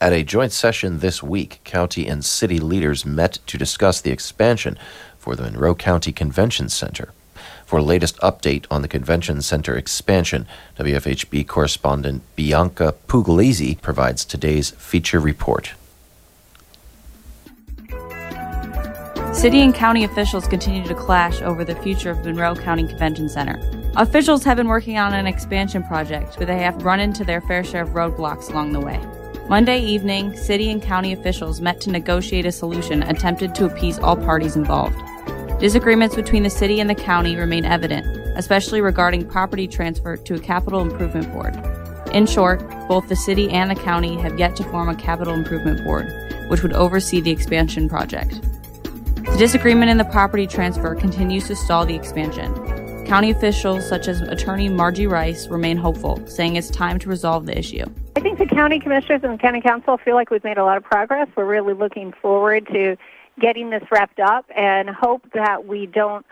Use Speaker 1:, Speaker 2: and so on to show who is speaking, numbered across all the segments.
Speaker 1: At a joint session this week, county and city leaders met to discuss the expansion for the Monroe County Convention Center. For latest update on the convention center expansion, WFHB correspondent Bianca Pugliese provides today's feature report.
Speaker 2: City and county officials continue to clash over the future of Monroe County Convention Center. Officials have been working on an expansion project, but they have run into their fair share of roadblocks along the way. Monday evening, city and county officials met to negotiate a solution attempted to appease all parties involved. Disagreements between the city and the county remain evident, especially regarding property transfer to a capital improvement board. In short, both the city and the county have yet to form a capital improvement board, which would oversee the expansion project. The disagreement in the property transfer continues to stall the expansion. County officials such as attorney Margie Rice remain hopeful, saying it's time to resolve the issue.
Speaker 3: I think the county commissioners and the county council feel like we've made a lot of progress. We're really looking forward to getting this wrapped up and hope that we don't,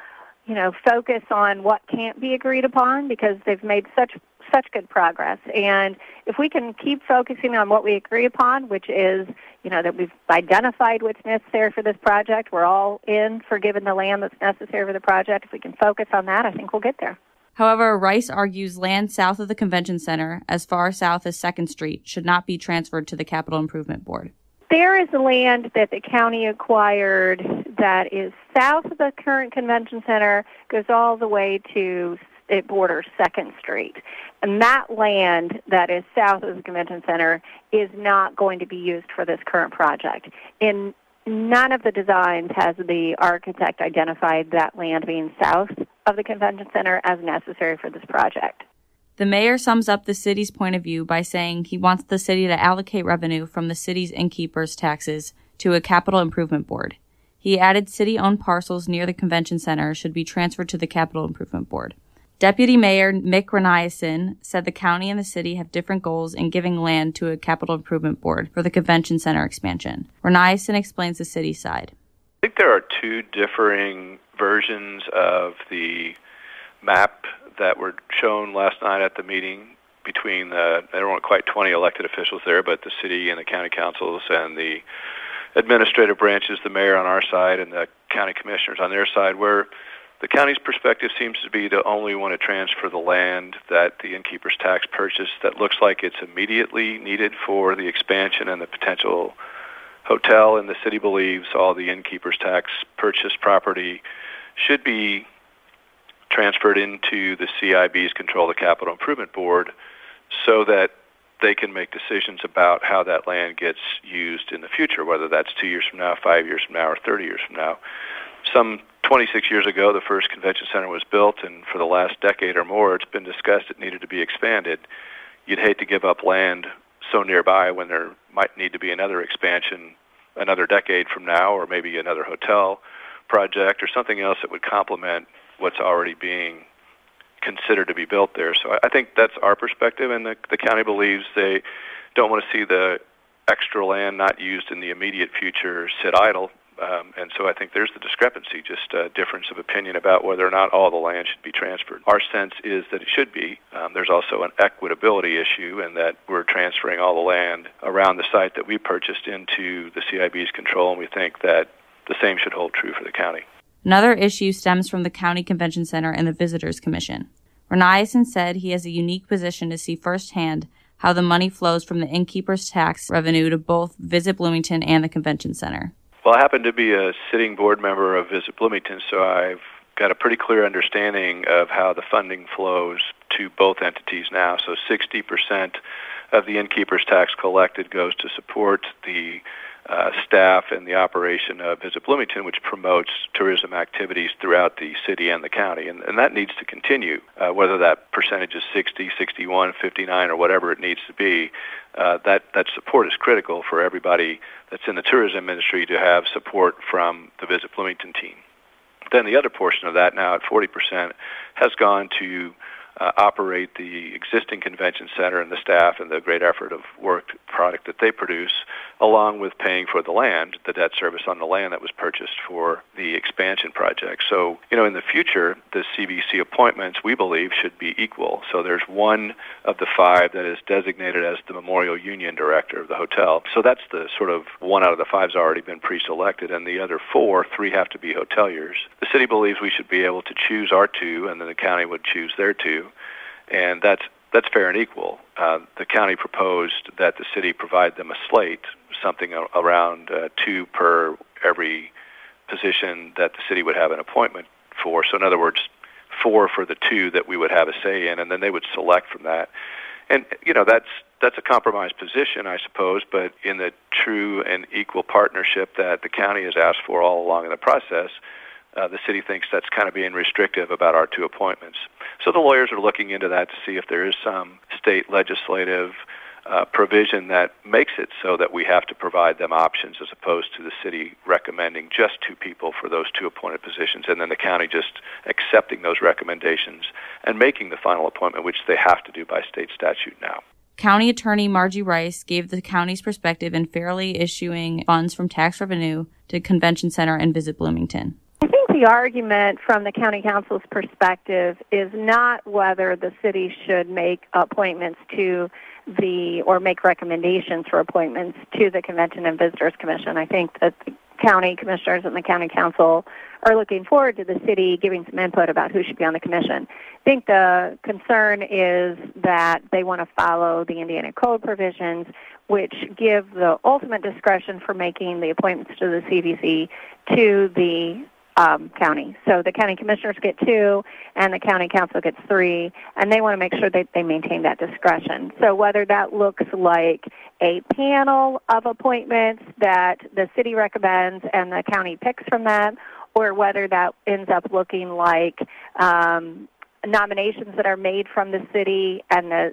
Speaker 3: you know, focus on what can't be agreed upon because they've made such such good progress. And if we can keep focusing on what we agree upon, which is, you know, that we've identified what's necessary for this project, we're all in for giving the land that's necessary for the project. If we can focus on that, I think we'll get there.
Speaker 2: However, Rice argues land south of the convention center, as far south as 2nd Street, should not be transferred to the Capital Improvement Board.
Speaker 3: There is land that the county acquired that is south of the current convention center, goes all the way to it borders Second Street. And that land that is south of the convention center is not going to be used for this current project. In none of the designs has the architect identified that land being south of the convention center as necessary for this project.
Speaker 2: The mayor sums up the city's point of view by saying he wants the city to allocate revenue from the city's innkeeper's taxes to a capital improvement board. He added city owned parcels near the convention center should be transferred to the capital improvement board. Deputy Mayor Mick Renneisen said the county and the city have different goals in giving land to a capital improvement board for the convention center expansion. Renneisen explains the city side.
Speaker 4: I think there are two differing versions of the map that were shown last night at the meeting between the there weren't quite 20 elected officials there, but the city and the county councils and the administrative branches, the mayor on our side and the county commissioners on their side, where the county's perspective seems to be to only want to transfer the land that the innkeeper's tax purchase that looks like it's immediately needed for the expansion and the potential hotel, and the city believes all the innkeeper's tax purchase property should be transferred into the CIB's control, the Capital Improvement Board, so that they can make decisions about how that land gets used in the future, whether that's two years from now, five years from now, or 30 years from now. Some 26 years ago, the first convention center was built, and for the last decade or more, it's been discussed it needed to be expanded. You'd hate to give up land so nearby when there might need to be another expansion another decade from now, or maybe another hotel project or something else that would complement what's already being considered to be built there. So I think that's our perspective, and the, the county believes they don't want to see the extra land not used in the immediate future sit idle. Um, and so I think there's the discrepancy, just a difference of opinion about whether or not all the land should be transferred. Our sense is that it should be. Um, there's also an equitability issue in that we're transferring all the land around the site that we purchased into the CIB's control, and we think that the same should hold true for the county.
Speaker 2: Another issue stems from the County Convention Center and the Visitors Commission. Renneisen said he has a unique position to see firsthand how the money flows from the innkeeper's tax revenue to both Visit Bloomington and the Convention Center.
Speaker 4: Well, I happen to be a sitting board member of Visit Bloomington, so I've got a pretty clear understanding of how the funding flows to both entities now. So 60% of the innkeeper's tax collected goes to support the uh, staff and the operation of Visit Bloomington, which promotes tourism activities throughout the city and the county. And, and that needs to continue, uh, whether that percentage is 60, 61, 59, or whatever it needs to be. Uh, that, that support is critical for everybody that's in the tourism industry to have support from the Visit Bloomington team. Then the other portion of that, now at 40%, has gone to uh, operate the existing convention center and the staff and the great effort of work product that they produce along with paying for the land, the debt service on the land that was purchased for the expansion project. So, you know, in the future, the CVC appointments, we believe, should be equal. So there's one of the five that is designated as the Memorial Union Director of the hotel. So that's the sort of one out of the five's already been pre-selected, and the other four, three have to be hoteliers. The city believes we should be able to choose our two, and then the county would choose their two, and that's that's fair and equal. Uh, the county proposed that the city provide them a slate, something around uh, two per every position that the city would have an appointment for. So, in other words, four for the two that we would have a say in, and then they would select from that. And you know that's that's a compromise position, I suppose, but in the true and equal partnership that the county has asked for all along in the process, uh, the city thinks that's kind of being restrictive about our two appointments. So the lawyers are looking into that to see if there is some state legislative uh, provision that makes it so that we have to provide them options as opposed to the city recommending just two people for those two appointed positions and then the county just accepting those recommendations and making the final appointment, which they have to do by state statute now.
Speaker 2: County Attorney Margie Rice gave the county's perspective in fairly issuing funds from tax revenue to Convention Center and Visit Bloomington
Speaker 3: the argument from the county council's perspective is not whether the city should make appointments to the or make recommendations for appointments to the Convention and Visitors Commission. I think that the county commissioners and the county council are looking forward to the city giving some input about who should be on the commission. I think the concern is that they want to follow the Indiana Code provisions, which give the ultimate discretion for making the appointments to the CVC to the um, county. So the county commissioners get two, and the county council gets three, and they want to make sure that they maintain that discretion. So whether that looks like a panel of appointments that the city recommends and the county picks from that, or whether that ends up looking like um, nominations that are made from the city and the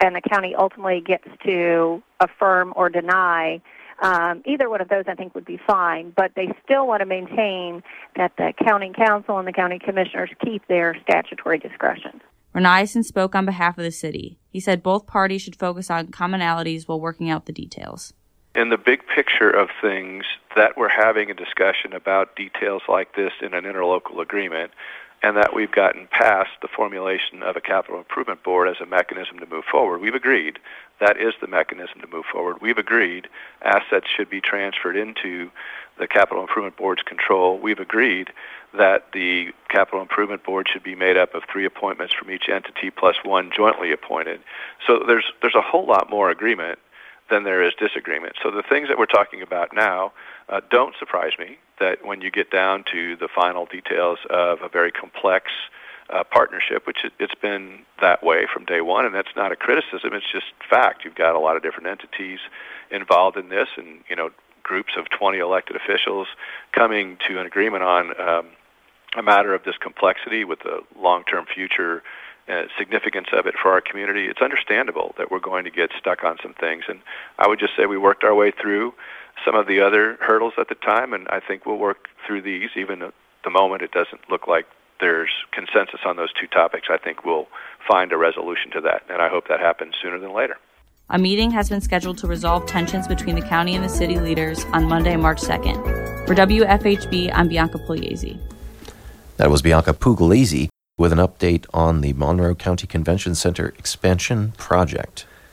Speaker 3: and the county ultimately gets to affirm or deny um, either one of those, I think, would be fine, but they still want to maintain that the county council and the county commissioners keep their statutory discretion.
Speaker 2: Renneisen spoke on behalf of the city. He said both parties should focus on commonalities while working out the details.
Speaker 4: In the big picture of things, that we're having a discussion about details like this in an interlocal agreement, and that we've gotten past the formulation of a capital improvement board as a mechanism to move forward. We've agreed that is the mechanism to move forward. We've agreed assets should be transferred into the capital improvement board's control. We've agreed that the capital improvement board should be made up of three appointments from each entity plus one jointly appointed. So there's there's a whole lot more agreement than there is disagreement. So the things that we're talking about now uh, don't surprise me that when you get down to the final details of a very complex uh, partnership, which it, it's been that way from day one, and that's not a criticism. It's just fact. You've got a lot of different entities involved in this, and you know groups of 20 elected officials coming to an agreement on um, a matter of this complexity with the long-term future uh, significance of it for our community. It's understandable that we're going to get stuck on some things, and I would just say we worked our way through some of the other hurdles at the time, and I think we'll work through these. Even at the moment, it doesn't look like there's consensus on those two topics. I think we'll find a resolution to that, and I hope that happens sooner than later.
Speaker 2: A meeting has been scheduled to resolve tensions between the county and the city leaders on Monday, March 2nd. For WFHB, I'm Bianca Pugliese.
Speaker 1: That was Bianca Pugliese with an update on the Monroe County Convention Center expansion project.